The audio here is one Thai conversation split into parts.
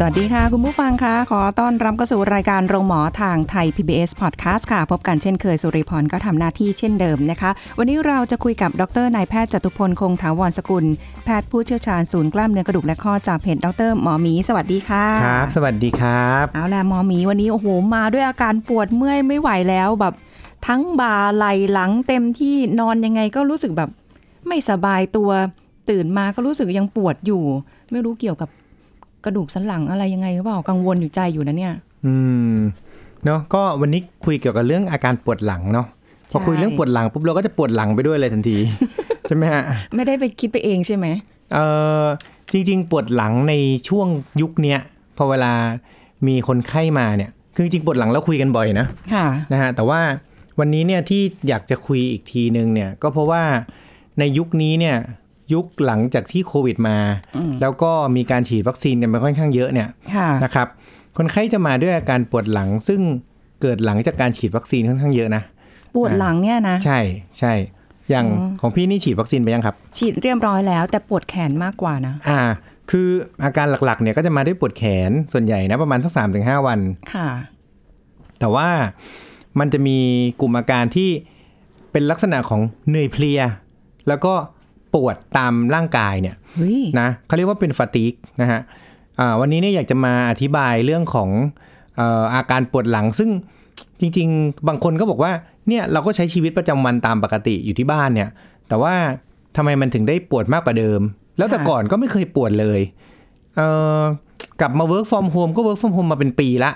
สวัสดีค่ะ คุณผู้ฟังคะขอต้อนรับเข้าสู่รายการโรงหมอทางไทย PBS Podcast ค่ะ พบกันเช่นเคยสุริพรก็ทำหน้าที่เช่นเดิมนะคะ วันนี้เราจะคุยกับดรนายแพทย์จตุพลคงถาวรสกุล แพทย์ผู้เชี่ยวชาญศูนย์กล้ามเนื้อกระดูกและข้อจากเพจดรหมอหมีสวัสดีค่ะครับ สวัสดีครับเอาล่ะหมอหมีวันนี้โอ้โหมาด้วยอาการปวดเมื่อยไม่ไหวแล้วแบบ ทั้งบ่าไหล่หลังเต็มที่นอนยังไงก็รู้สึกแบบ ไม่สบายตัวตื่นมาก็รู้สึกยังปวดอยู่ ไม่รู้เกี่ยวกับ กระดูกสันหลังอะไรยังไงหรือเปล่ากังวลอยู่ใจอยู่นะเนี่ย อืมเนาะก็วันนี้คุยเกี่ยวกับเรื่องอาการปวดหลังเนาะพอคุยเรื่องปวดหลังปุ๊บเราก็จะปวดหลังไปด้วยเลยทันทีใช่ไหมฮะไม่ได้ไปคิดไปเองใช่ไหมเออจริง ๆ ปวดหลังในช่วงยุคเนี้ยพอเวลามีคนไข้มาเนี่ยคือจริงๆปวดหลังเราคุยกันบ่อยนะค่ะนะฮะแต่ว่าวันนี้เนี่ยที่อยากจะคุยอีกทีนึงเนี่ยก็เพราะว่าในยุคนี้เนี่ย ยุคหลังจากที่โควิดมา แล้วก็มีการฉีดวัคซีนกันไปค่อนข้างเยอะเนี่ยค่ะนะครับคนไข้จะมาด้วยอาการปวดหลังซึ่งเกิดหลังจากการฉีดวัคซีนค่อนข้างเยอะนะปวดหลังเนี่ยนะ ใช่ใช่อย่างของพี่นี่ฉีดวัคซีนไปยังครับ ฉีดเรียบร้อยแล้ว แต่ปวดแขนมากกว่านะ อ่า คืออาการหลักๆ เนี่ยก็จะมาด้วยปวดแขนส่วนใหญ่นะประมาณสักสามถึงห้าวันค่ะ แต่ว่ามันจะมีกลุ่มอาการที่เป็นลักษณะของเหนื่อยเพลีย แล้วก็ ปวดตามร่างกายเนี่ยเฮ้ยนะเขาเรียกว่าเป็นฟาติกนะฮะอ่าวันนี้เนี่ยอยากจะมาอธิบายเรื่องของเอ่ออาการปวดหลังซึ่งจริง ๆ บางคนก็บอกว่าเนี่ยเราก็ใช้ชีวิตประจำวันตามปกติอยู่ที่บ้านเนี่ย แต่ว่าทำไมมันถึงได้ปวดมากกว่าเดิม แล้วแต่ค่ะก่อนก็ไม่เคยปวดเลยเอ่อกลับมา work from home ก็ work from home มาเป็นปีละ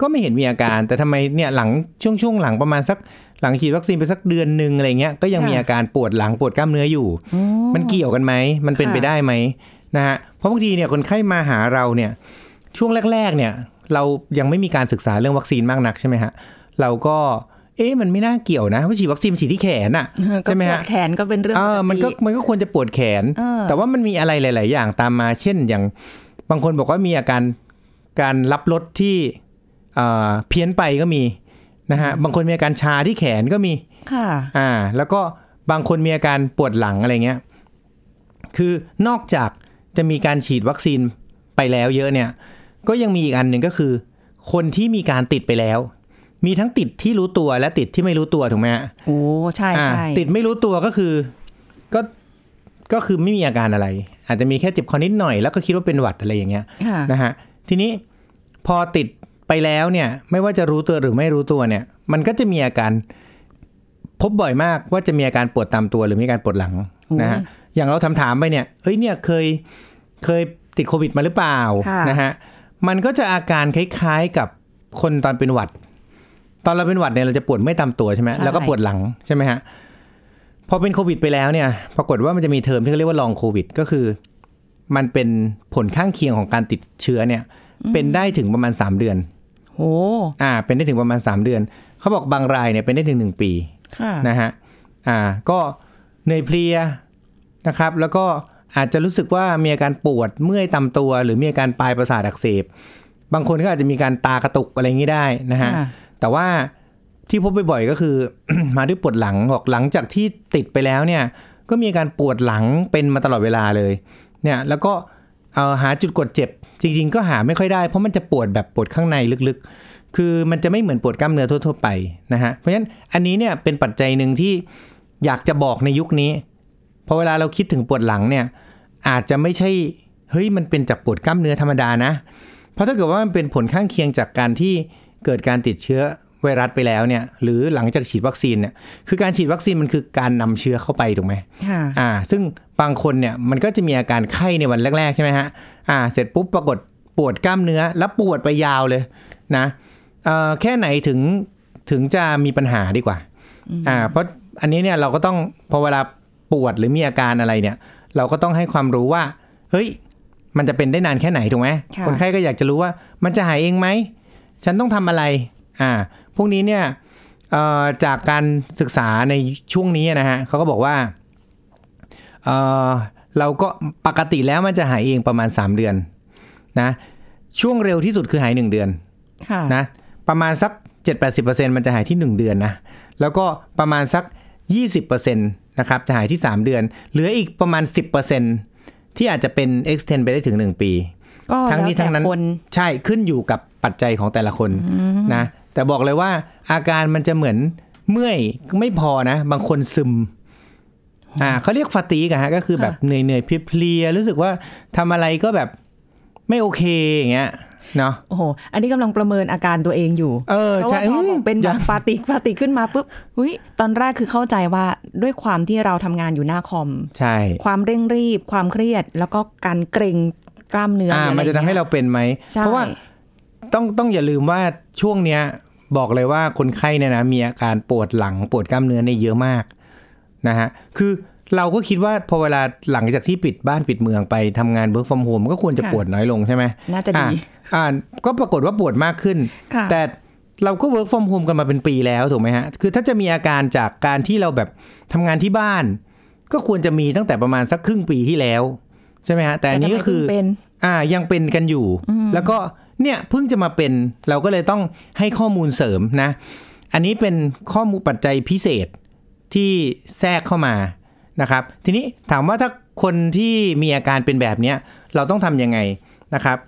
ก็ไม่เห็นมีอาการ แต่ทำไมเนี่ยหลังช่วงช่วงหลังประมาณสักหลังฉีดวัคซีนไปสักเดือนหนึ่งอะไรเงี้ยก็ยังมีอาการปวดหลังปวดกล้ามเนื้ออยู่ มันเกี่ยวกันไหมมันเป็นค่ะไปได้ไหมนะฮะเพราะบางทีเนี่ยคนไข้มาหาเราเนี่ยช่วงแรก ๆ เนี่ย เรายังไม่มีการศึกษาเรื่องวัคซีนมากนักใช่ไหมฮะเราก็เอ๊ะมันไม่น่าเกี่ยวนะว่าฉีดวัคซีนมันฉีดที่แขนอะก็ใช่ไหมปวฮะดแขนก็เป็นเรื่องเออมันก็ปติมันก็ควรจะปวดแขนเออแต่ว่ามันมีอะไรหลาย ๆ อย่างตามมา เช่นอย่างบางคนบอกว่ามีอาการการรับรสที่ เอ่อเพี้ยนไปก็มีนะฮะบางคนมีอาการชาที่แขนก็มีค่ะอ่า แล้วก็บางคนมีอาการปวดหลังอะไรเงี้ย คือนอกจากจะมีการฉีดวัคซีนไปแล้วเยอะเนี่ย ก็ยังมีอีกอันหนึ่งก็คือ คนที่มีการติดไปแล้ว มีทั้งติดที่รู้ตัวและติดที่ไม่รู้ตัวถูกไหมฮะโอ้ใช่อ่าใช่ติดไม่รู้ตัวก็คือก็ก็คือไม่มีอาการอะไร อาจจะมีแค่เจ็บคอนิดหน่อยแล้วก็คิดว่าเป็นหวัดอะไรอย่างเงี้ยค่ะนะฮะทีนี้พอติด ไปแล้วเนี่ยไม่ว่าจะรู้ตัวหรือไม่รู้ตัวเนี่ย มันก็จะมีอาการพบบ่อยมากว่าจะมีอาการปวดตามตัวหรือมีอาการปวดหลังนะฮะอย่างเราถามถามๆไปเนี่ยเฮ้ยเนี่ยเคยเคยติดโควิดมาหรือเปล่าค่ะนะฮะมันก็จะอาการคล้ายๆกับคนตอนเป็นหวัด ตอนเราเป็นหวัดเนี่ยเราจะปวดไม่ตามตัวใช่ไหมใช่แล้วก็ปวดหลังใช่ไหมฮะพอเป็นโควิดไปแล้วเนี่ย ปรากฏว่ามันจะมีเทอมที่เขาเรียกว่าลองโควิด ก็คือ มันเป็นผลข้างเคียงของการติดเชื้อเนี่ย เป็นได้ถึงประมาณ 3 เดือน โอ้อ่า เป็นได้ถึงประมาณ 3 เดือน เขาบอกบางรายเนี่ยเป็นได้ถึง 1 ปีค่ะนะฮะอ่าก็เหนื่อยเพลียนะครับ แล้วก็อาจจะรู้สึกว่ามีอาการปวดเมื่อยตามตัว หรือมีอาการปลายประสาทอักเสบบางคนก็อาจจะมีการตากระตุกอะไรอย่างนี้ได้นะฮะค่ะแต่ว่าที่พบบ่อยๆก็คือ มาด้วยปวดหลังบอกหลังจากที่ติดไปแล้วเนี่ย ก็มีอาการปวดหลังเป็นมาตลอดเวลาเลย เนี่ยแล้วก็ เออหาจุดกดเจ็บ จริง ๆ ก็หาไม่ค่อยได้เพราะมันจะปวดแบบปวดข้างในลึกๆ คือมันจะไม่เหมือนปวดกล้ามเนื้อทั่วๆไปนะฮะเพราะฉะนั้นอันนี้เนี่ยเป็นปัจจัยหนึ่งที่อยากจะบอกในยุคนี้พอเวลาเราคิดถึงปวดหลังเนี่ยอาจจะไม่ใช่เฮ้ยมันเป็นจากปวดกล้ามเนื้อธรรมดานะ เพราะถ้าเกิดว่ามันเป็นผลข้างเคียงจากการที่เกิดการติดเชื้อ ไวรัสไปแล้วเนี่ยหรือหลังจากฉีดวัคซีนเนี่ยคือการฉีดวัคซีนมันคือการนำเชื้อเข้าไปถูกไหมค่ะอ่า ซึ่งบางคนเนี่ยมันก็จะมีอาการไข้ในวันแรกๆใช่ไหมฮะอ่า เสร็จปุ๊บปรากฏปวดกล้ามเนื้อ แล้วปวดไปยาวเลยนะเอ่อแค่ไหนถึงถึงจะมีปัญหาดีกว่าอ่า เพราะอันนี้เนี่ยเราก็ต้องพอเวลาปวดหรือมีอาการอะไรเนี่ย เราก็ต้องให้ความรู้ว่า เฮ้ย มันจะเป็นได้นานแค่ไหนถูกไหมค่ะคนไข้ก็อยากจะรู้ว่ามันจะหายเองไหมฉันต้องทำอะไร อ่า พวกนี้เนี่ยเอ่อจากการศึกษาในช่วงนี้นะฮะเขาก็บอกว่าเอ่อเราก็ปกติแล้วมันจะหายเองประมาณ 3 เดือนนะช่วงเร็วที่สุดคือหาย 1 เดือนค่ะนะประมาณสัก 7-80%มันจะหายที่ 1 เดือนนะแล้วก็ประมาณสัก 20%นะครับจะหายที่ 3 เดือน เหลืออีกประมาณ 10%ที่อาจจะเป็น extend ไปได้ถึง 1 ปีก็ทั้งนี้แล้วแต่ทั้งนั้นคนใช่ขึ้นอยู่กับปัจจัยของแต่ละคนนะ แต่บอกเลยว่าอาการมันจะเหมือนเมื่อยไม่พอนะ บางคนซึมอ่าเขาเรียกฟาตีกันฮะก็คือแบบเหนื่อยเหนื่อยๆเพลียๆรู้สึกว่าทำอะไรก็แบบไม่โอเคอย่างเงี้ยเนาะโอ้โห อันนี้กำลังประเมินอาการตัวเองอยู่ เออเพราะใช่ว่าพออืบมอกเป็นแบอย่าบฟาติกฟาติกขึ้นมาปุ๊บหุยตอนแรกคือเข้าใจว่าด้วยความที่เราทำงานอยู่หน้าคอม ใช่ ความเร่งรีบ ความเครียด แล้วก็การเกรงกล้ามเนื้ออ่าหรืออมันจะทำให้เราเป็นไหมใช่เพราะว่าต้องต้องอย่าลืมว่าช่วงเนี้ย บอกเลยว่าคนไข้เนี่ยนะมีอาการปวดหลังปวดกล้ามเนื้อเนี่ยเยอะมากนะฮะคือเราก็คิดว่าพอเวลาหลังจากที่ปิดบ้านปิดเมืองไปทำงาน work from home ก็ควรจะปวดน้อยลงใช่ไหมน่าจะดีอ่อ่าก็ปรากฏว่าปวดมากขึ้นค่ะแต่เราก็ work from home กันมาเป็นปีแล้วถูกไหมฮะ คือถ้าจะมีอาการจากการที่เราแบบทำงานที่บ้าน ก็ควรจะมีตั้งแต่ประมาณสักครึ่งปีที่แล้ว ใช่ไหมฮะ แต่อันนี้ก็คือแต่ทำไมเพิ่งเป็นอ่ายังเป็นกันอยู่ แล้วก็ เนี่ยเพิ่งจะมาเป็นเราก็เลยต้องให้ข้อมูลเสริมนะ อันนี้เป็นข้อมูลปัจจัยพิเศษที่แทรกเข้ามานะครับ ทีนี้ถามว่าถ้าคนที่มีอาการเป็นแบบเนี้ยเราต้องทำยังไงนะครับ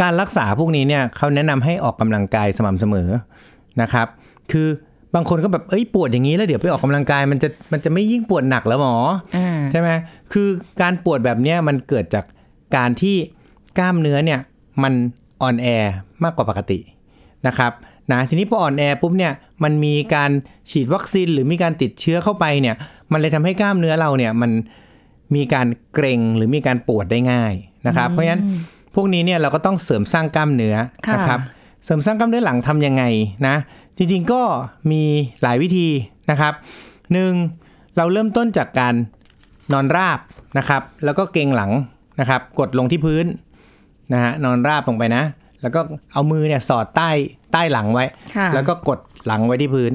การรักษาพวกนี้เนี่ยเขาแนะนำให้ออกกำลังกายสม่ำเสมอนะครับ คือบางคนก็แบบเอ้ยปวดอย่างนี้แล้วเดี๋ยวไปออกกำลังกายมันจะมันจะไม่ยิ่งปวดหนักแล้วหมออ่าใช่ไหมคือการปวดแบบเนี้ยมันเกิดจากการที่กล้ามเนื้อเนี่ย มันอ่อนแอมากกว่าปกตินะครับนะทีนี้พออ่อนแอปุ๊บเนี่ยมันมีการฉีดวัคซีนหรือมีการติดเชื้อเข้าไปเนี่ยมันเลยทำให้กล้ามเนื้อเราเนี่ยมันมีการเกร็งหรือมีการปวดได้ง่ายนะครับเพราะฉะนั้นพวกนี้เนี่ยเราก็ต้องเสริมสร้างกล้ามเนื้อค่ะนะครับเสริมสร้างกล้ามเนื้อหลังทำยังไงนะจริงๆก็มีหลายวิธีนะครับหนึ่งเราเริ่มต้นจากการนอนราบนะครับแล้วก็เกรงหลังนะครับกดลงที่พื้น นะฮะนอนราบลงไปนะ แล้วก็เอามือเนี่ยสอดใต้ใต้หลังไว้ค่ะแล้วก็กดหลังไว้ที่พื้น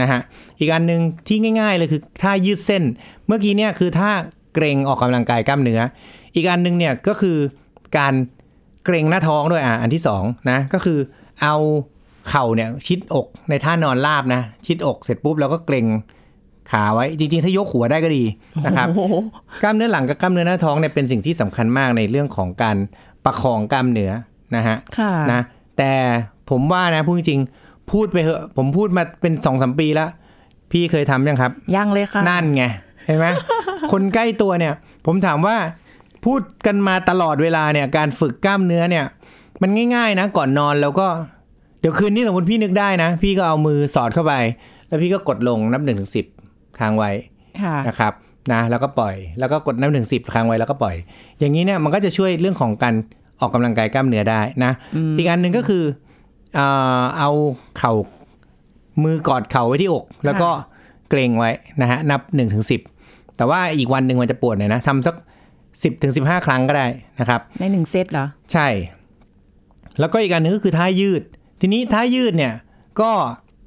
นะฮะอีกอันหนึ่งที่ง่าย ๆ เลยคือท่ายืดเส้น เมื่อกี้เนี่ยคือท่าเกรงออกกำลังกายกล้ามเนื้อ อีกอันหนึงเนี่ยก็คือการเกรงหน้าท้องด้วยอะอันที่สองนะก็คือเอาเข่าเนี่ยชิดอกในท่านอนราบนะ ชิดอกเสร็จปุ๊บแล้วก็เกรงขาไว้จริง ๆ ถ้ายกหัวได้ก็ดีนะครับโอ้โหกล้ามเนื้อหลังกับกล้ามเนื้อหน้าท้องเนี่ยเป็นสิ่งที่สำคัญมากในเรื่องของการ ประคองกล้ามเนื้อนะฮะค่ะนะแต่ผมว่านะพูดจริงๆพูดไปเหอะผมพูดมาเป็นสองสมปีแล้ว พี่เคยทำยังครับ ยังเลยค่ะ นั่นไง เห็นไหมคนใกล้ตัวเนี่ย ผมถามว่าพูดกันมาตลอดเวลาเนี่ย การฝึกกล้ามเนื้อเนี่ย มันง่ายๆนะ ก่อนนอนแล้วก็ เดี๋ยวคืนนี้สมมติพี่นึกได้นะ พี่ก็เอามือสอดเข้าไป แล้วพี่ก็กดลงนับหนึ่งถึงสิบค้างไว้ค่ะนะครับ นะแล้วก็ปล่อยแล้วก็กดนับหนึ่งสิบครั้งไว้แล้วก็ปล่อย อย่างนี้เนี่ยมันก็จะช่วยเรื่องของการออกกำลังกายกล้ามเนื้อได้นะอีกอันหนึ่งก็คือเอ่อเอาเข่ามือกอดเข่าไว้ที่อก แล้วก็เกรงไว้นะฮะนับ1นถึงสิแต่ว่าอีกวันหนึ่งมันจะปวดหน่อยนะทำสัก 10ถึง15 ครั้งก็ได้นะครับในหนึ่งเซตเหรอ ใช่ แล้วก็อีกอันหนึงก็คือท่ายืด ทีนี้ท่ายืดเนี่ยก็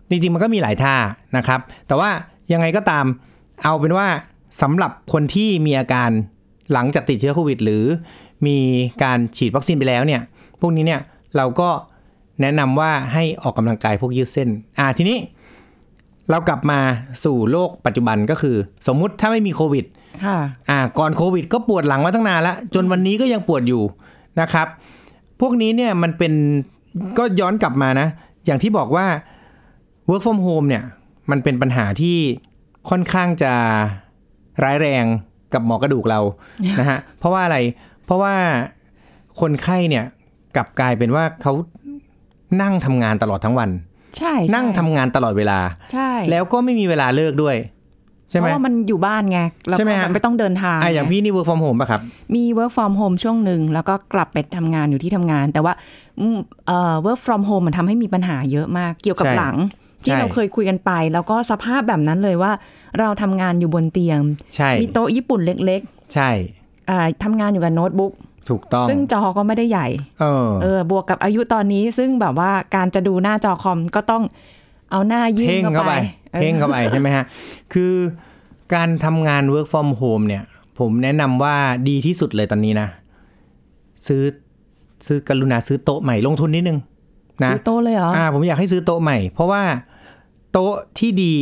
จริงๆมันก็มีหลายท่านะครับ แต่ว่ายังไงก็ตามเอาเป็นว่า สำหรับคนที่มีอาการหลังจากติดเชื้อโควิด หรือมีการฉีดวัคซีนไปแล้วเนี่ย พวกนี้เนี่ยเราก็แนะนำว่าให้ออกกำลังกายพวกยืดเส้น อ่าทีนี้เรากลับมาสู่โลกปัจจุบันก็คือ สมมุติถ้าไม่มีโควิดค่ะอ่าก่อนโควิด ก็ปวดหลังมาตั้งนานแล้ว จนวันนี้ก็ยังปวดอยู่นะครับ พวกนี้เนี่ยมันเป็นก็ย้อนกลับมานะ อย่างที่บอกว่า work from home เนี่ย มันเป็นปัญหาที่ค่อนข้างจะ ร้ายแรงกับหมอกระดูกเรานะฮะเพราะว่าอะไรเพราะว่าคนไข้เนี่ยกลับกลายเป็นว่าเขานั่งทำงานตลอดทั้งวัน ใช่ นั่งทำงานตลอดเวลา ใช่ แล้วก็ไม่มีเวลาเลิกด้วย ใช่ไหมเพราะว่ามันอยู่บ้านไงแล้วใช่ไหมก็ฮะมันไม่ต้องเดินทางอะอย่างไงพี่นี่ work from home ป่ะครับ มี work from home ช่วงหนึ่งแล้วก็กลับไปทำงานอยู่ที่ทำงาน แต่ว่าอืมเอ่อ work from home มันทำให้มีปัญหาเยอะมากเกี่ยวกับใช่หลัง ที่ใช่เราเคยคุยกันไป แล้วก็สภาพแบบนั้นเลยว่า เราทำงานอยู่บนเตียงใช่มีโต๊ะญี่ปุ่นเล็กใช่อ่าทำงานอยู่กับโน้ตบุ๊กถูกต้องซึ่งจอก็ไม่ได้ใหญ่ เออเออบวกกับอายุตอนนี้ซึ่งแบบว่าการจะดูหน้าจอคอมก็ต้องเอาหน้ายื่นเพ่งเข้าเข้าไปไปเออเพ่งเข้าไปใช่ไหมฮะ คือการทำงาน work from home เนี่ย ผมแนะนำว่าดีที่สุดเลยตอนนี้นะ ซื้อซื้อกรุณาซื้อโต๊ะใหม่ลงทุนนิดนึงนะซื้อโต๊ะเลยเหรออ่าผมอยากให้ซื้อโต๊ะใหม่ เพราะว่า โต๊ะที่ดี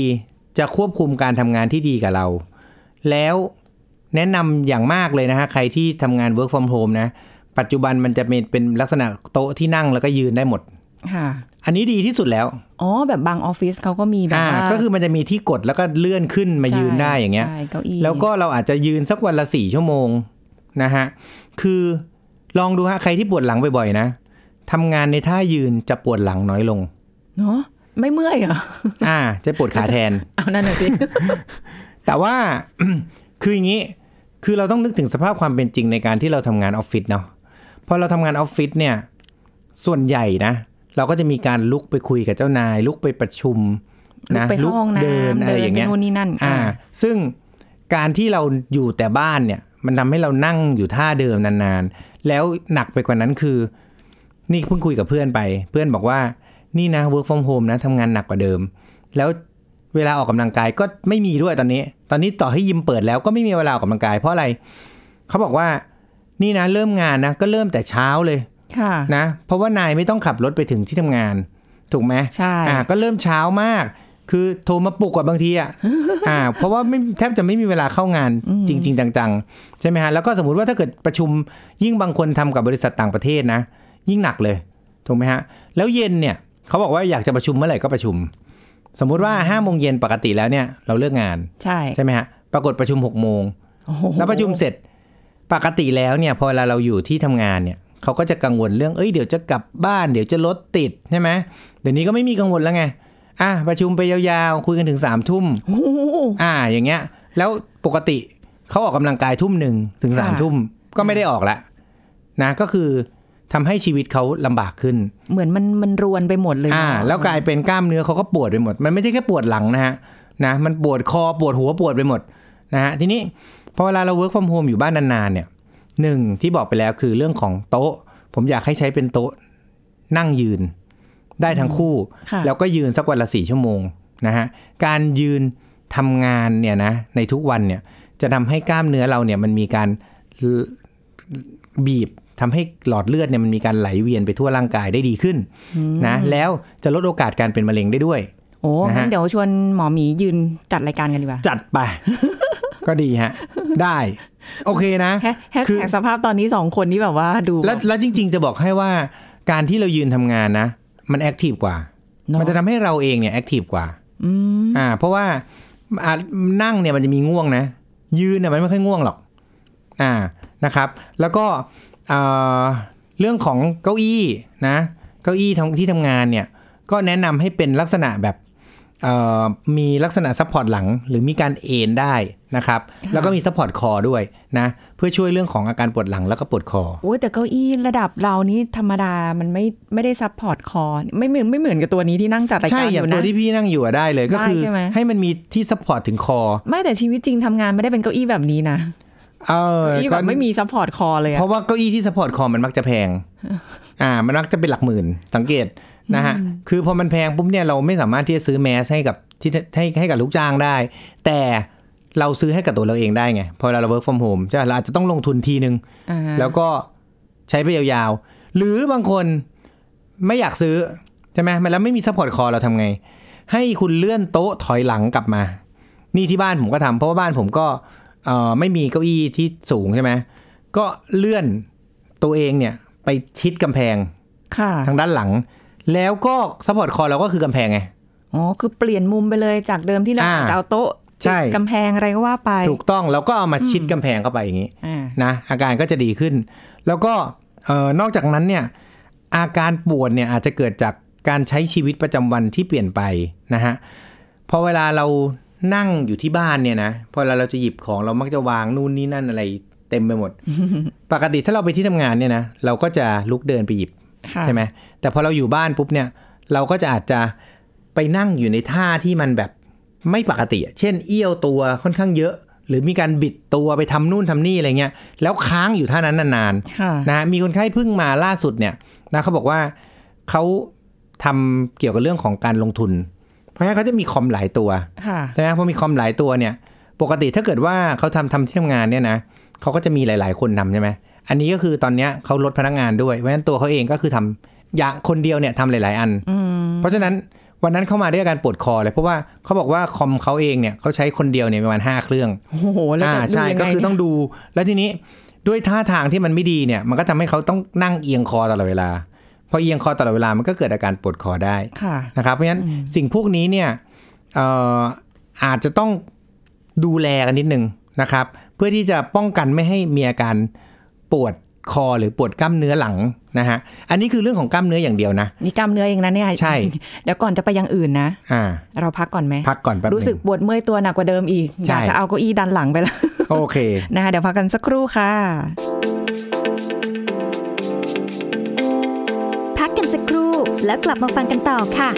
จะควบคุมการทำงานที่ดีกับเรา แล้วแนะนำอย่างมากเลยนะฮะ ใครที่ทำงาน work from home นะ ปัจจุบันมันจะเป็นเป็นลักษณะโต๊ะที่นั่งแล้วก็ยืนได้หมดค่ะอันนี้ดีที่สุดแล้ว อ๋อ แบบบางออฟฟิศเขาก็มีแบบอ่าว่าก็คือมันจะมีที่กดแล้วก็เลื่อนขึ้นมายืนได้อย่างเงี้ยใช่เก้าอี้แล้วก็เราอาจจะยืนสักวันละสี่ชั่วโมงนะฮะ คือลองดูฮะ ใครที่ปวดหลังบ่อยๆนะทำงานในท่ายืนจะปวดหลังน้อยลง เนาะ ไม่เมื่อยเหรอ อ่า จะปวดขาแทน เอานั่นน่ะสิ แต่ว่าคืออย่างนี้ คือเราต้องนึกถึงสภาพความเป็นจริงในการที่เราทำงานออฟฟิศเนาะ พอเราทำงานออฟฟิศเนี่ย ส่วนใหญ่นะ เราก็จะมีการลุกไปคุยกับเจ้านาย ลุกไปประชุมลุกนะไปเข้าห้องน้ำเดินอะไรอย่างเงี้ยไปนู่นนี่นั่น อ่า ซึ่งการที่เราอยู่แต่บ้านเนี่ย มันทำให้เรานั่งอยู่ท่าเดิมนานๆ แล้วหนักไปกว่านั้นคือ นี่เพิ่งคุยกับเพื่อนไป เพื่อนบอกว่า นี่นะ work from home นะทำงานหนักกว่าเดิม แล้วเวลาออกกำลังกายก็ไม่มีด้วยตอนนี้ ตอนนี้ต่อให้ยิมเปิดแล้วก็ไม่มีเวลาออกกำลังกาย เพราะอะไรเขาบอกว่านี่นะเริ่มงานนะก็เริ่มแต่เช้าเลยค่ะนะเพราะว่านายไม่ต้องขับรถไปถึงที่ทำงาน ถูกไหมใช่อ่าก็เริ่มเช้ามาก คือโทรมาปลุกกว่าบางทีอะอ่า เพราะว่าไม่แทบจะไม่มีเวลาเข้างานจริง ๆ จังๆ ใช่ไหมฮะแล้วก็สมมุติว่าถ้าเกิดประชุมยิ่งบางคนทำกับบริษัทต่างประเทศนะ ยิ่งหนักเลยถูกไหมฮะแล้วเย็นเนี่ย เขาบอกว่าอยากจะประชุมเมื่อไหร่ก็ประชุม สมมุติว่าห้าโมงเย็นปกติแล้วเนี่ย เราเลิกงานใช่ใช่ไหมฮะปรากฏประชุมหกโมงโอ้โหแล้วประชุมเสร็จปกติแล้วเนี่ย พอเวลาเราอยู่ที่ทำงานเนี่ยเขาก็จะกังวลเรื่องเอ้ยเดี๋ยวจะกลับบ้านเดี๋ยวจะรถติดใช่ไหมเดี๋ยวนี้ก็ไม่มีกังวลแล้วไงอะประชุมไปยาวๆคุยกันถึงสามทุ่มโอ้โหอ่าอย่างเงี้ย แล้วปกติเขาออกกำลังกายทุ่มหนึ่งถึงสามค่ะทุ่มก็ไม่ได้ออกละนะก็คือ ทำให้ชีวิตเขาลำบากขึ้น เหมือนมันมันรวนไปหมดเลยอ่าเนะแล้วกลายเป็นกล้ามเนื้อเขาก็ปวดไปหมด มันไม่ใช่แค่ปวดหลังนะฮะนะมันปวดคอปวดหัวปวดไปหมดนะฮะทีนี้พอเวลาเรา work from home อยู่บ้านนานๆเนี่ยหนึ่งที่บอกไปแล้วคือเรื่องของโต๊ะ ผมอยากให้ใช้เป็นโต๊ะนั่งยืน ได้ทั้งคู่ค่ะแล้วก็ยืนสักวันละสี่ชั่วโมงนะฮะการยืนทำงานเนี่ยนะในทุกวันเนี่ยจะทำให้กล้ามเนื้อเราเนี่ยมันมีการบีบ ทำให้หลอดเลือดเนี่ยมันมีการไหลเวียนไปทั่วร่างกายได้ดีขึ้นนะแล้วจะลดโอกาสการเป็นมะเร็งได้ด้วย โอ้นะฮะงั้นเดี๋ยวชวนหมอหมียืนจัดรายการกันดีกว่า จัดไป ก็ดีฮะ ได้ โอเคนะ hash hash คือ tag สภาพตอนนี้สองคนที่แบบว่าดูแล้วแล้วจริง ๆ จะบอกให้ว่าการที่เรายืนทำงานนะ มัน active กว่าเนอะมันจะทำให้เราเองเนี่ย active กว่าอ่า เพราะว่าอ่านั่งเนี่ยมันจะมีง่วงนะ ยืนเนี่ยมันไม่ค่อยง่วงหรอก อ่านะครับ แล้วก็ เอ่อเรื่องของเก้าอี้นะเก้าอี้ทำที่ทำงานเนี่ยก็แนะนำให้เป็นลักษณะแบบเอ่อมีลักษณะ support หลัง หรือมีการเอนได้นะครับ แล้วก็มี support คอด้วยนะ เพื่อช่วยเรื่องของอาการปวดหลังแล้วก็ปวดคอโอ้ยแต่เก้าอี้ระดับเรานี่ธรรมดามันไม่ไม่ได้ support คอไม่เหมือนไม่เหมือนกับตัวนี้ที่นั่งจัดรายใช่การอยู่ใช่ อย่างตัวนะที่พี่นั่งอยู่อะได้เลยก็คือได้ใช่ไหมให้มันมีที่ support ถึงคอ ไไม่แต่ชีวิตจริงทำงานไม่ได้เป็นเก้าอี้แบบนี้นะ เออเก้าอี้แบบไม่มี support คอเลยเพราะว่าเก้าอี้ที่ support คอมันมักจะแพง อ่า มันมักจะเป็นหลักหมื่น สังเกตนะฮะ คือพอมันแพงปุ๊บเนี่ยเราไม่สามารถที่จะซื้อ mass ให้กับที่ให้ให้กับลูกจ้างได้ แต่เราซื้อให้กับตัวเราเองได้ไง พอเรา work from home ใช่ไหมเราอาจจะต้องลงทุนทีนึงอ่าแล้วก็ใช้ไปยาวๆ หรือบางคนไม่อยากซื้อ ใช่ไหมมันแล้วไม่มี support คอเราทำไง ให้คุณเลื่อนโต๊ะถอยหลังกลับมา นี่ที่บ้านผมก็ทำเพราะว่าบ้านผมก็เอ่อ ไม่มีเก้าอี้ที่สูงใช่ไหมก็เลื่อนตัวเองเนี่ยไปชิดกำแพงค่ะทางด้านหลัง แล้วก็ support คอเราก็คือกำแพงไงอ๋อคือเปลี่ยนมุมไปเลยจากเดิมที่เราอ่าจะเอาโต๊ะใช่ติดกำแพงอะไรก็ว่าไป ถูกต้องแล้วก็เอามาชิดกำแพงเข้าไปอย่างนี้อ่านะอาการก็จะดีขึ้น แล้วก็เอ่อนอกจากนั้นเนี่ยอาการปวดเนี่ยอาจจะเกิดจากการใช้ชีวิตประจำวันที่เปลี่ยนไปนะฮะพอเวลาเรา นั่งอยู่ที่บ้านเนี่ยนะพอเวลาเราจะหยิบของเรามักจะวางนู่นนี่นั่นอะไรเต็มไปหมด ปกติถ้าเราไปที่ทำงานเนี่ยนะเราก็จะลุกเดินไปหยิบค่ะใช่ไหมแต่พอเราอยู่บ้านปุ๊บเนี่ย เราก็จะอาจจะไปนั่งอยู่ในท่าที่มันแบบไม่ปกติอะเช่น เอี้ยวตัวค่อนข้างเยอะหหรือมีการบิดตัวไปทำนู่นทำนี่อะไรเงี้ยแล้วค้างอยู่ท่านั้นนานค่ะๆนะมีคนไข้เพิ่งมาล่าสุดเนี่ยนะเขาบอกว่าเขาทำเกี่ยวกับเรื่องของการลงทุน เพราะงั้นเขาจะมีคอมหลายตัวค่ะใช่ไหมพอมีคอมหลายตัวเนี่ย ปกติถ้าเกิดว่าเขาทำทำที่ทำงานเนี่ยนะเขาก็จะมีหลาย ๆ คนทำใช่ไหมอันนี้ก็คือตอนเนี้ยเขาลดพนักงานด้วยเพราะฉะนั้นตัวเขาเองก็คือทำอย่างคนเดียวเนี่ยทำหลาย ๆ อันอืมเพราะฉะนั้นวันนั้นเข้ามาด้วยอาการปวดคอเลยเพราะว่าเขาบอกว่าคอมเขาเองเนี่ยเขาใช้คนเดียวเนี่ยประมาณห้าเครื่องโอ้โหแล้วอ่าจะดูใช่ยังไงก็คือต้องดู แล้วทีนี้ด้วยท่าทางที่มันไม่ดีเนี่ย มันก็ทำให้เขาต้องนั่งเอียงคอตลอดเวลา พอเอียงคอตลอดเวลามันก็เกิดอาการปวดคอได้ค่ะนะครับเพราะฉะนั้นสิ่งพวกนี้เนี่ยเอ่ออาจจะต้องดูแลกันนิดนึงนะครับ เพื่อที่จะป้องกันไม่ให้มีอาการปวดคอหรือปวดกล้ามเนื้อหลังนะฮะอันนี้คือเรื่องของกล้ามเนื้ออย่างเดียวนะนี่กล้ามเนื้อเองนะเนี่ยใช่เดี๋ยวก่อนจะไปอยังอื่นนะอ่าเราพักก่อนไหมพักก่อนแป๊บนึงรู้สึกปวดเมื่อยตัวหนักกว่าเดิมอีกใช่อยากจะเอาเก้าอี้ดันหลังไปแล้วโอเคนะคะเดี๋ยวพักกันสักครู่ค่ะ แล้วกลับมาฟังกันต่อค่ะ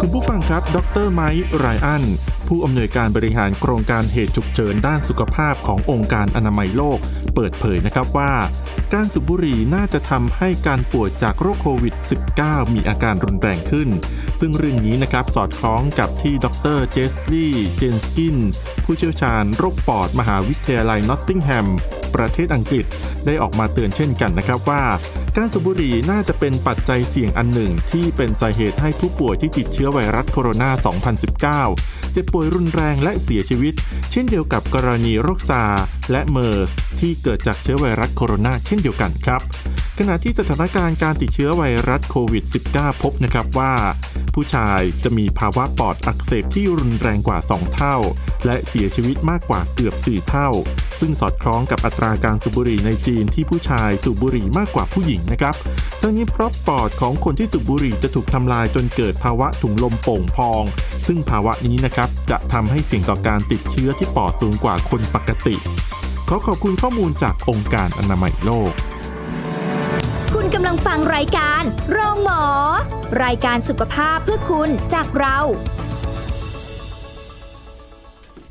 คุณผู้ฟังครับ ดรไมค์ไรอัน ผู้อำนวยการบริหารโครงการเหตุฉุกเฉินด้านสุขภาพขององค์การอนามัยโลก เปิดเผยนะครับว่าการสูบบุหรี่น่าจะทำให้การป่วยจากโรคโควิด -19 มีอาการรุนแรงขึ้น ซึ่งเรื่องนี้นะครับสอดคล้องกับที่ดรเจสลีย์เจนสกิน ผู้เชี่ยวชาญโรคปอดมหาวิทยาลัยนอตติงแฮม ประเทศอังกฤษได้ออกมาเตือนเช่นกันนะครับว่า การสูบบุหรี่น่าจะเป็นปัจจัยเสี่ยงอันหนึ่ง ที่เป็นสาเหตุให้ผู้ป่วยที่ติดเชื้อไวรัสโคโรนา 2019 เจ็บป่วยรุนแรงและเสียชีวิต เช่นเดียวกับกรณีโรคซาร์และเมอร์สที่เกิดจากเชื้อไวรัสโคโรนาเช่นเดียวกันครับ ขณะที่สถานการณ์การติดเชื้อไวรัสโควิด -19 พบนะครับว่า ผู้ชายจะมีภาวะปอดอักเสบที่รุนแรงกว่า 2 เท่า และเสียชีวิตมากกว่าเกือบ 4 เท่า ซึ่งสอดคล้องกับอัตราการสูบบุหรี่ในจีนที่ผู้ชายสูบบุหรี่มากกว่าผู้หญิงนะครับทั้งนี้เพราะปอดของคนที่สูบบุหรี่จะถูกทำลายจนเกิดภาวะถุงลมโป่งพอง ซึ่งภาวะนี้นะครับจะทำให้เสี่ยงต่อการติดเชื้อที่ปอดสูงกว่าคนปกติ ขอขอบคุณข้อมูลจากองค์การอนามัยโลก กำลังฟังรายการ โรงหมอ รายการสุขภาพเพื่อคุณจากเรา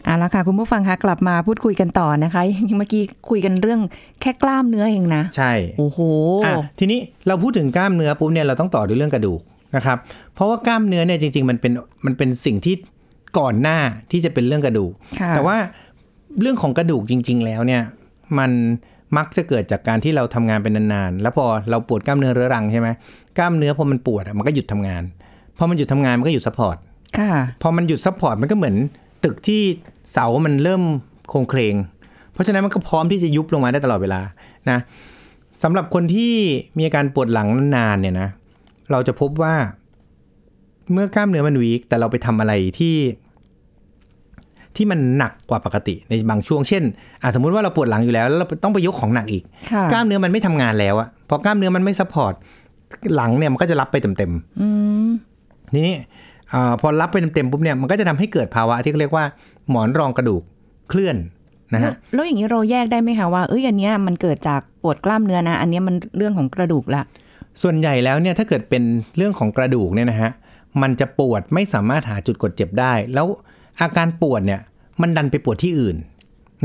เอาละค่ะคุณผู้ฟังคะกลับมาพูดคุยกันต่อนะคะเมื่อกี้คุยกันเรื่องแค่กล้ามเนื้อเองนะ ใช่โอ้โหอะทีนี้เราพูดถึงกล้ามเนื้อปุ๊บเนี่ยเราต้องต่อด้วยเรื่องกระดูกนะครับ เพราะว่ากล้ามเนื้อเนี่ยจริงๆมันเป็นมันเป็นสิ่งที่ก่อนหน้าที่จะเป็นเรื่องกระดูกค่ะแต่ว่าเรื่องของกระดูกจริง ๆ แล้วเนี่ยมัน มักจะเกิดจากการที่เราทำงานเป็นนานๆ แล้วพอเราปวดกล้ามเนื้อเรื้อรังใช่ไหมกล้ามเนื้อพอมันปวดอะมันก็หยุดทำงาน พอมันหยุดทำงานมันก็หยุด support ค่ะพอมันหยุด support มันก็เหมือนตึกที่เสามันเริ่มโครงเคลง เพราะฉะนั้นมันก็พร้อมที่จะยุบลงมาได้ตลอดเวลานะสำหรับคนที่มีอาการปวดหลังนานๆเนี่ยนะ เราจะพบว่าเมื่อกล้ามเนื้อมัน weak แต่เราไปทำอะไรที่ ที่มันหนักกว่าปกติในบางช่วงเช่นอะสมมุติว่าเราปวดหลังอยู่แล้วแล้วเราต้องไปยกของหนักอีกค่ะกล้ามเนื้อมันไม่ทำงานแล้วอะพอกล้ามเนื้อมันไม่ supportหลังเนี่ยมันก็จะรับไปเต็มๆอืมนี่อาพอรับไปเต็มๆปุ๊บเนี่ยมันก็จะทำให้เกิดภาวะที่เขาเรียกว่าหมอนรองกระดูกเคลื่อนนะฮะแล้วอย่างนี้เราแยกได้ไหมคะว่าเอ้ยอันเนี้ยมันเกิดจากปวดกล้ามเนื้อนะ อันเนี้ยมันเรื่องของกระดูกละส่วนใหญ่แล้วเนี่ยถ้าเกิดเป็นเรื่องของกระดูกเนี่ยนะฮะมันจะปวดไม่สามารถหาจุดกดเจ็บได้ แล้ว อาการปวดเนี่ยมันดันไปปวดที่อื่น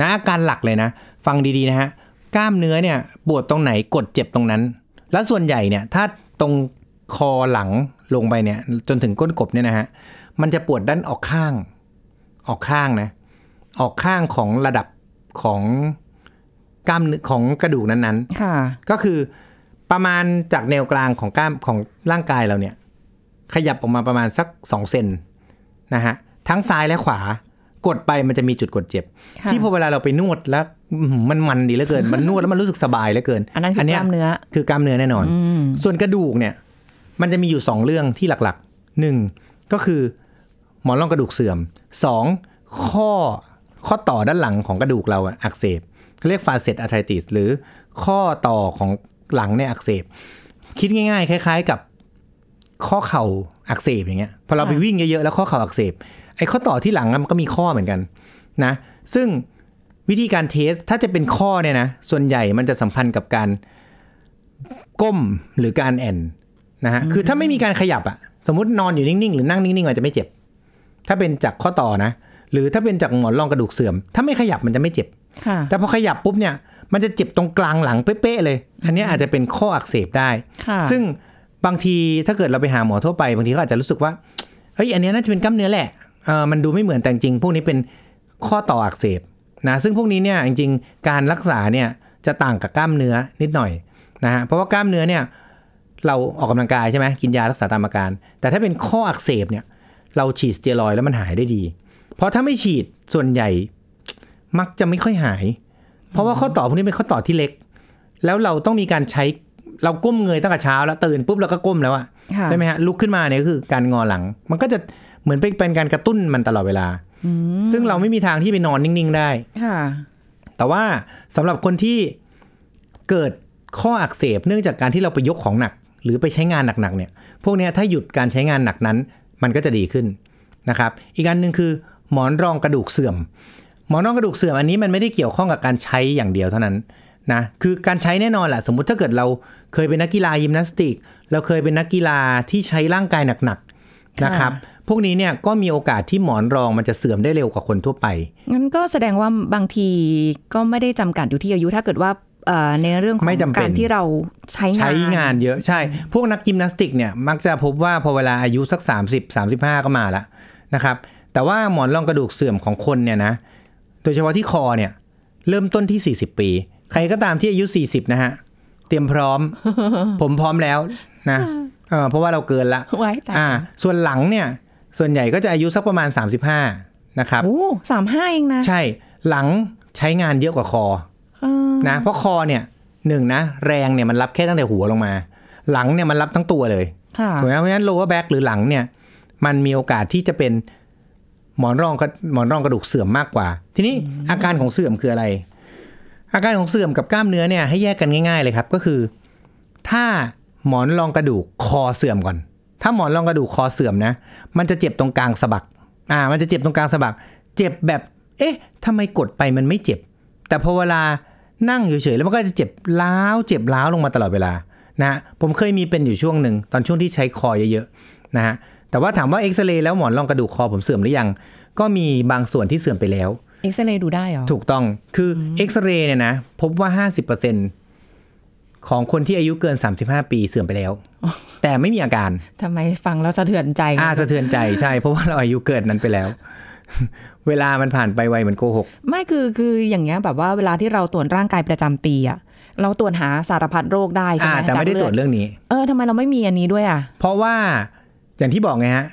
นะอาการหลักเลยนะ ฟังดีๆนะฮะกล้ามเนื้อเนี่ยปวดตรงไหนกดเจ็บตรงนั้น แล้วส่วนใหญ่เนี่ยถ้าตรงคอหลังลงไปเนี่ยจนถึงก้นกบเนี่ยนะฮะมันจะปวดด้านออกข้าง ออกข้างนะออกข้างของระดับของกล้ามเนื้อของกระดูกนั้นๆ ค่ะ ก็คือประมาณจากแนวกลางของกล้ามของร่างกายเราเนี่ย ขยับออกมาประมาณสัก2เซนนะฮะ ทั้งซ้ายและขวากดไปมันจะมีจุดกดเจ็บค่ะที่พอเวลาเราไปนวดแล้วอื้อหือมันมันดีเหลือเกิน มันนวดแล้วมันรู้สึกสบายเหลือเกิน อันนั้นคือกล้ามเนื้อคือกล้ามเนื้อแน่นอนอืมส่วนกระดูกเนี่ย มันจะมีอยู่ 2 เรื่องที่หลักๆหนึ่งก็คือหมอนรองกระดูกเสื่อมสองข้อข้อต่อด้านหลังของกระดูกเราอะอักเสบเขาเรียกฟาเซตอะไทติสหรือข้อต่อของหลังเนี่ยอักเสบ คิดง่าย ๆ คล้าย ๆ กับข้อเข่าอักเสบอย่างเงี้ยพอเราไปวิ่งเยอะๆแล้วข้อเข่าอักเสบ ไอ้ข้อต่อที่หลังอะมันก็มีข้อเหมือนกันนะ ซึ่งวิธีการเทสถ้าจะเป็นข้อเนี่ยนะ ส่วนใหญ่มันจะสัมพันธ์กับการก้มหรือการแอนนะฮะคือถ้าไม่มีการขยับอะสมมตินอนอยู่นิ่งๆ หรือนั่งนิ่งๆมันจะไม่เจ็บ ถ้าเป็นจากข้อต่อนะ หรือถ้าเป็นจากหมอนรองกระดูกเสื่อม ถ้าไม่ขยับมันจะไม่เจ็บค่ะแต่พอขยับปุ๊บเนี่ย มันจะเจ็บตรงกลางหลังเป๊ะๆเลย อันเนี้ยอาจจะเป็นข้ออักเสบได้ค่ะซึ่งบางทีถ้าเกิดเราไปหาหมอทั่วไป บางทีก็อาจจะรู้สึกว่าเฮ้ยอันเนี้ยน่าจะเป็นกล้ามเนื้อแหละ เออมันดูไม่เหมือนแต่จริงๆพวกนี้เป็นข้อต่ออักเสบนะซึ่งพวกนี้เนี่ยจริงๆการรักษาเนี่ยจะต่างกับกล้ามเนื้อนิดหน่อยนะฮะเพราะว่ากล้ามเนื้อเนี่ยเราออกกำลังกายใช่ไหมกินยารักษาตามอาการ แต่ถ้าเป็นข้ออักเสบเนี่ยเราฉีดสเตียรอยด์แล้วมันหายได้ดี เพราะถ้าไม่ฉีดส่วนใหญ่มักจะไม่ค่อยหาย เพราะว่าข้อต่อพวกนี้เป็นข้อต่อที่เล็ก แล้วเราต้องมีการใช้เราก้มเงยตั้งแต่เช้าแล้วตื่นปุ๊บเราก็ก้มแล้วอะค่ะใช่ไหมฮะลุกขึ้นมาเนี่ยก็คือการงอหลัง มันก็จะ เหมือนเป็นเป็นการกระตุ้นมันตลอดเวลา ซึ่งเราไม่มีทางที่ไปนอนนิ่ง ๆ ได้ค่ะแต่ว่าสำหรับคนที่เกิดข้ออักเสบเนื่องจากการที่เราไปยกของหนัก หรือไปใช้งานหนักๆเนี่ย พวกเนี้ยถ้าหยุดการใช้งานหนักนั้น มันก็จะดีขึ้นนะครับ อีกอันหนึ่งคือหมอนรองกระดูกเสื่อม หมอนรองกระดูกเสื่อมอันนี้มันไม่ได้เกี่ยวข้องกับการใช้อย่างเดียวเท่านั้นนะคือการใช้แน่นอนแหละสมมุติถ้าเกิดเราเคยเป็นนักกีฬายิมนาสติก เราเคยเป็นนักกีฬาที่ใช้ร่างกายหนักๆนะครับ พวกนี้เนี่ยก็มีโอกาสที่หมอนรองมันจะเสื่อมได้เร็วกว่าคนทั่วไป งั้นก็แสดงว่าบางทีก็ไม่ได้จำกัดอยู่ที่อายุถ้าเกิดว่าเอ่อในเรื่องของไม่จำเป็นการที่เราใช้งานใช้งานเยอะใช่ พวกนักยิมนาสติกเนี่ยมักจะพบว่าพอเวลาอายุสัก 30 35 ก็มาแล้วนะครับ แต่ว่าหมอนรองกระดูกเสื่อมของคนเนี่ยนะ โดยเฉพาะที่คอเนี่ย เริ่มต้นที่ 40 ปี ใครก็ตามที่อายุ 40 นะฮะ เตรียมพร้อม ผมพร้อมแล้วนะเออเพราะว่าเราเกินละไว้แต่อ่า ส่วนหลังเนี่ย ส่วนใหญ่ก็จะอายุสักประมาณ 35 นะครับโอ้สามห้าเองนะ ใช่หลังใช้งานเยอะกว่าคอเออนะเพราะคอเนี่ยหนึ่งนะแรงเนี่ยมันรับแค่ตั้งแต่หัวลงมา หลังเนี่ยมันรับทั้งตัวเลยค่ะถูกไหมเพราะฉะนั้น lower back หรือหลังเนี่ย มันมีโอกาสที่จะเป็นหมอนรองกระหมอนรองกระดูกเสื่อมมากกว่า ทีนี้อาการของเสื่อมคืออะไร อาการของเสื่อมกับกล้ามเนื้อเนี่ยให้แยกกันง่าย ๆ เลยครับ ก็คือ ถ้าหมอนรองกระดูกคอเสื่อมก่อน ถ้าหมอนรองกระดูกคอเสื่อมนะ มันจะเจ็บตรงกลางสะบัก อ่า มันจะเจ็บตรงกลางสะบัก เจ็บแบบ เอ๊ะทำไมกดไปมันไม่เจ็บ แต่พอเวลานั่งเฉยๆแล้วมันก็จะเจ็บล้าวเจ็บล้าวลงมาตลอดเวลานะฮะผมเคยมีเป็นอยู่ช่วงหนึ่งตอนช่วงที่ใช้คอเยอะๆนะฮะ แต่ว่าถามว่าเอ็กซเรย์แล้วหมอนรองกระดูกคอผมเสื่อมหรือยัง ก็มีบางส่วนที่เสื่อมไปแล้ว เอ็กซเรย์ดูได้เหรอ ถูกต้อง คือเอ็กซเรย์เนี่ยนะพบว่า 50% ของคนที่อายุเกิน 35 ปีเสื่อมไปแล้ว แต่ไม่มีอาการทำไมฟังแล้วสะเทือนใจอ่าสะเทือนใจใช่ เพราะว่าเราอายุเกินนั้นไปแล้ว เวลามันผ่านไปไวเหมือนโกหก ไม่คือคืออย่างเงี้ยแบบว่าเวลาที่เราตรวจร่างกายประจำปีอะเราตรวจหาสารพัดโรคได้ใช่อ่าไหมแต่ไม่ได้จากตรวจเลือดเรื่องนี้ เออทำไมเราไม่มีอันนี้ด้วยอะ เพราะว่าอย่างที่บอกไงฮะ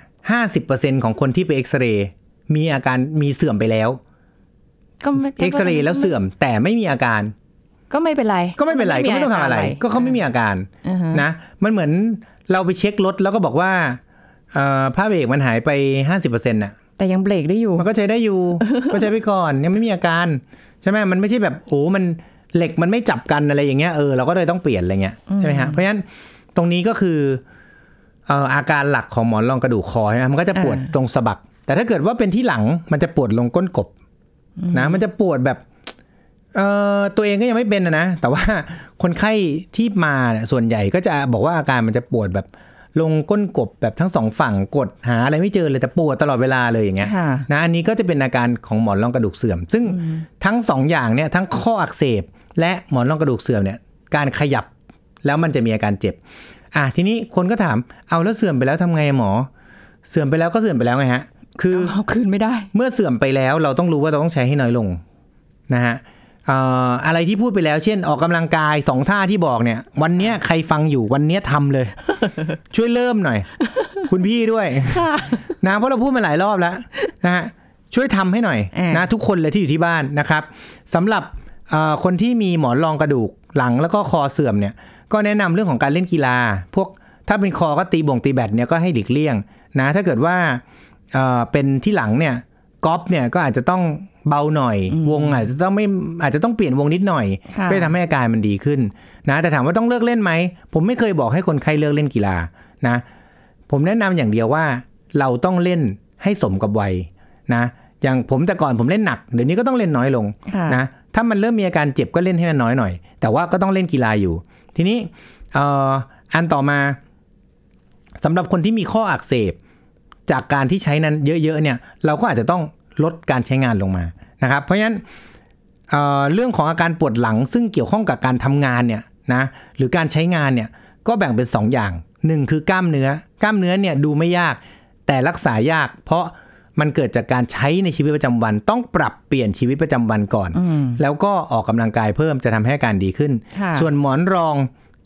50%ของคนที่ไปเอ็กซเรย์มีอาการมีเสื่อมไปแล้ว ก็ไม่เอ็กซเรย์แล้วเสื่อมแต่ไม่มีอาการ ก็ไม่เป็นไร ก็ไม่เป็นไรก็ไม่ต้องทำอะไร ก็เขาไม่มีอาการอือฮะนะ มันเหมือนเราไปเช็ครถแล้วก็บอกว่าเอ่อผ้าเบรกมันหายไป50%น่ะ แต่ยังเบรกได้อยู่ มันก็ใช้ได้อยู่ ก็ใช้ไปก่อนยังไม่มีอาการ ใช่ไหมมันไม่ใช่แบบโอ้มันเหล็กมันไม่จับกันอะไรอย่างเงี้ยเออเราก็เลยต้องเปลี่ยนอะไรเงี้ยใช่ไหมฮะเพราะฉะนั้นตรงนี้ก็คือเอ่ออาการหลักของหมอนรองกระดูกคอใช่ไหมมันก็จะปวดอ่าตรงสะบัก แต่ถ้าเกิดว่าเป็นที่หลังมันจะปวดลงก้นกบนะ มันจะปวดแบบเอ่อ ตัวเองก็ยังไม่เป็นนะนะ แต่ว่าคนไข้ที่มาเนี่ยส่วนใหญ่ก็จะบอกว่าอาการมันจะปวดแบบลงก้นกบแบบทั้งสองฝั่งกดหาอะไรไม่เจอเลยแต่ปวดตลอดเวลาเลยอย่างเงี้ยค่ะนะอันนี้ก็จะเป็นอาการของหมอนรองกระดูกเสื่อม ซึ่งทั้งสองอย่างเนี่ยทั้งข้ออักเสบ และหมอนรองกระดูกเสื่อมเนี่ยการขยับแล้วมันจะมีอาการเจ็บอะทีนี้คนก็ถามเอาแล้วเสื่อมไปแล้วทำไงอะหมอ เสื่อมไปแล้วก็เสื่อมไปแล้วไงฮะ คือเอาคืนไม่ได้ เมื่อเสื่อมไปแล้วเราต้องรู้ว่าเราต้องใช้ให้น้อยลงนะฮะเอ่ออะไรที่พูดไปแล้วเช่นออกกำลังกายสองท่าที่บอกเนี่ย วันเนี้ยใครฟังอยู่วันเนี้ยทำเลย ช่วยเริ่มหน่อย คุณพี่ด้วยนะเพราะเราพูดมาหลายรอบแล้วนะฮะช่วยทำให้หน่อยอ่านนะทุกคนเลยที่อยู่ที่บ้านนะครับสำหรับเอ่อคนที่มีหมอนรองกระดูกหลังแล้วก็คอเสื่อมเนี่ย ก็แนะนำเรื่องของการเล่นกีฬา พวกถ้าเป็นคอก็ตีบ่งตีแบดเนี่ยก็ให้หลีกเลี่ยงนะถ้าเกิดว่าเอ่อเป็นที่หลังเนี่ยกอล์ฟเนี่ยก็อาจจะต้อง เบาหน่อย วงอาจจะต้องไม่อาจจะต้องเปลี่ยนวงนิดหน่อยค่ะเพื่อทำให้อาการมันดีขึ้นนะแต่ถามว่าต้องเลิกเล่นไหม ผมไม่เคยบอกให้คนไข้เลิกเล่นกีฬานะ ผมแนะนำอย่างเดียวว่าเราต้องเล่นให้สมกับวัยนะอย่างผมแต่ก่อนผมเล่นหนักเดี๋ยวนี้ก็ต้องเล่นน้อยลงค่ะนะถ้ามันเริ่มมีอาการเจ็บก็เล่นให้มันน้อยหน่อย แต่ว่าก็ต้องเล่นกีฬาอยู่ ทีนี้เอ่ออันต่อมาสำหรับคนที่มีข้ออักเสบ จากการที่ใช้นั้นเยอะๆเนี่ย เราก็อาจจะต้อง ลดการใช้งานลงมานะครับ เพราะฉะนั้นเอ่อเรื่องของอาการปวดหลังซึ่งเกี่ยวข้องกับการทำงานเนี่ยนะหรือการใช้งานเนี่ยก็แบ่งเป็น 2อย่างหนึ่งคือกล้ามเนื้อกล้ามเนื้อเนี่ยดูไม่ยากแต่รักษายาก เพราะมันเกิดจากการใช้ในชีวิตประจำวัน ต้องปรับเปลี่ยนชีวิตประจำวันก่อนอืมแล้วก็ออกกำลังกายเพิ่มจะทำให้อาการดีขึ้นค่ะส่วนหมอนรอง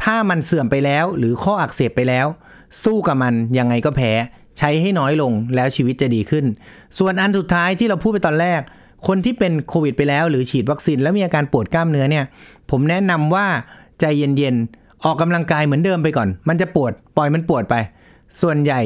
ถ้ามันเสื่อมไปแล้ว หรือข้ออักเสบไปแล้ว สู้กับมันยังไงก็แพ้ ใช้ให้น้อยลงแล้วชีวิตจะดีขึ้น ส่วนอันสุดท้ายที่เราพูดไปตอนแรก คนที่เป็นโควิดไปแล้ว หรือฉีดวัคซีนแล้วมีอาการปวดกล้ามเนื้อเนี่ย ผมแนะนำว่าใจเย็นๆออกกำลังกายเหมือนเดิมไปก่อน มันจะปวดปล่อยมันปวดไป ส่วนใหญ่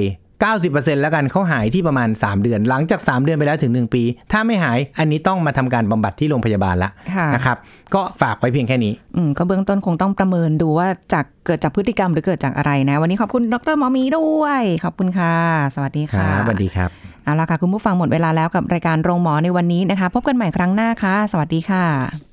90%แล้วกันเขาหายที่ประมาณ 3 เดือน หลังจาก 3 เดือนไปแล้วถึง 1 ปี ถ้าไม่หายอันนี้ต้องมาทำการบำบัดที่โรงพยาบาลละค่ะนะครับก็ฝากไว้เพียงแค่นี้อืมก็เบื้องต้นคงต้องประเมินดูว่าจากเกิดจากพฤติกรรมหรือเกิดจากอะไรนะ วันนี้ขอบคุณดรหมอหมีด้วย ขอบคุณค่ะ สวัสดีครัค่ะบสวัสดีครับเอาละค่ะคุณผู้ฟังหมดเวลาแล้วกับรายการโรงหมอในวันนี้นะคะ พบกันใหม่ครั้งหน้าค่ะ สวัสดีค่ะ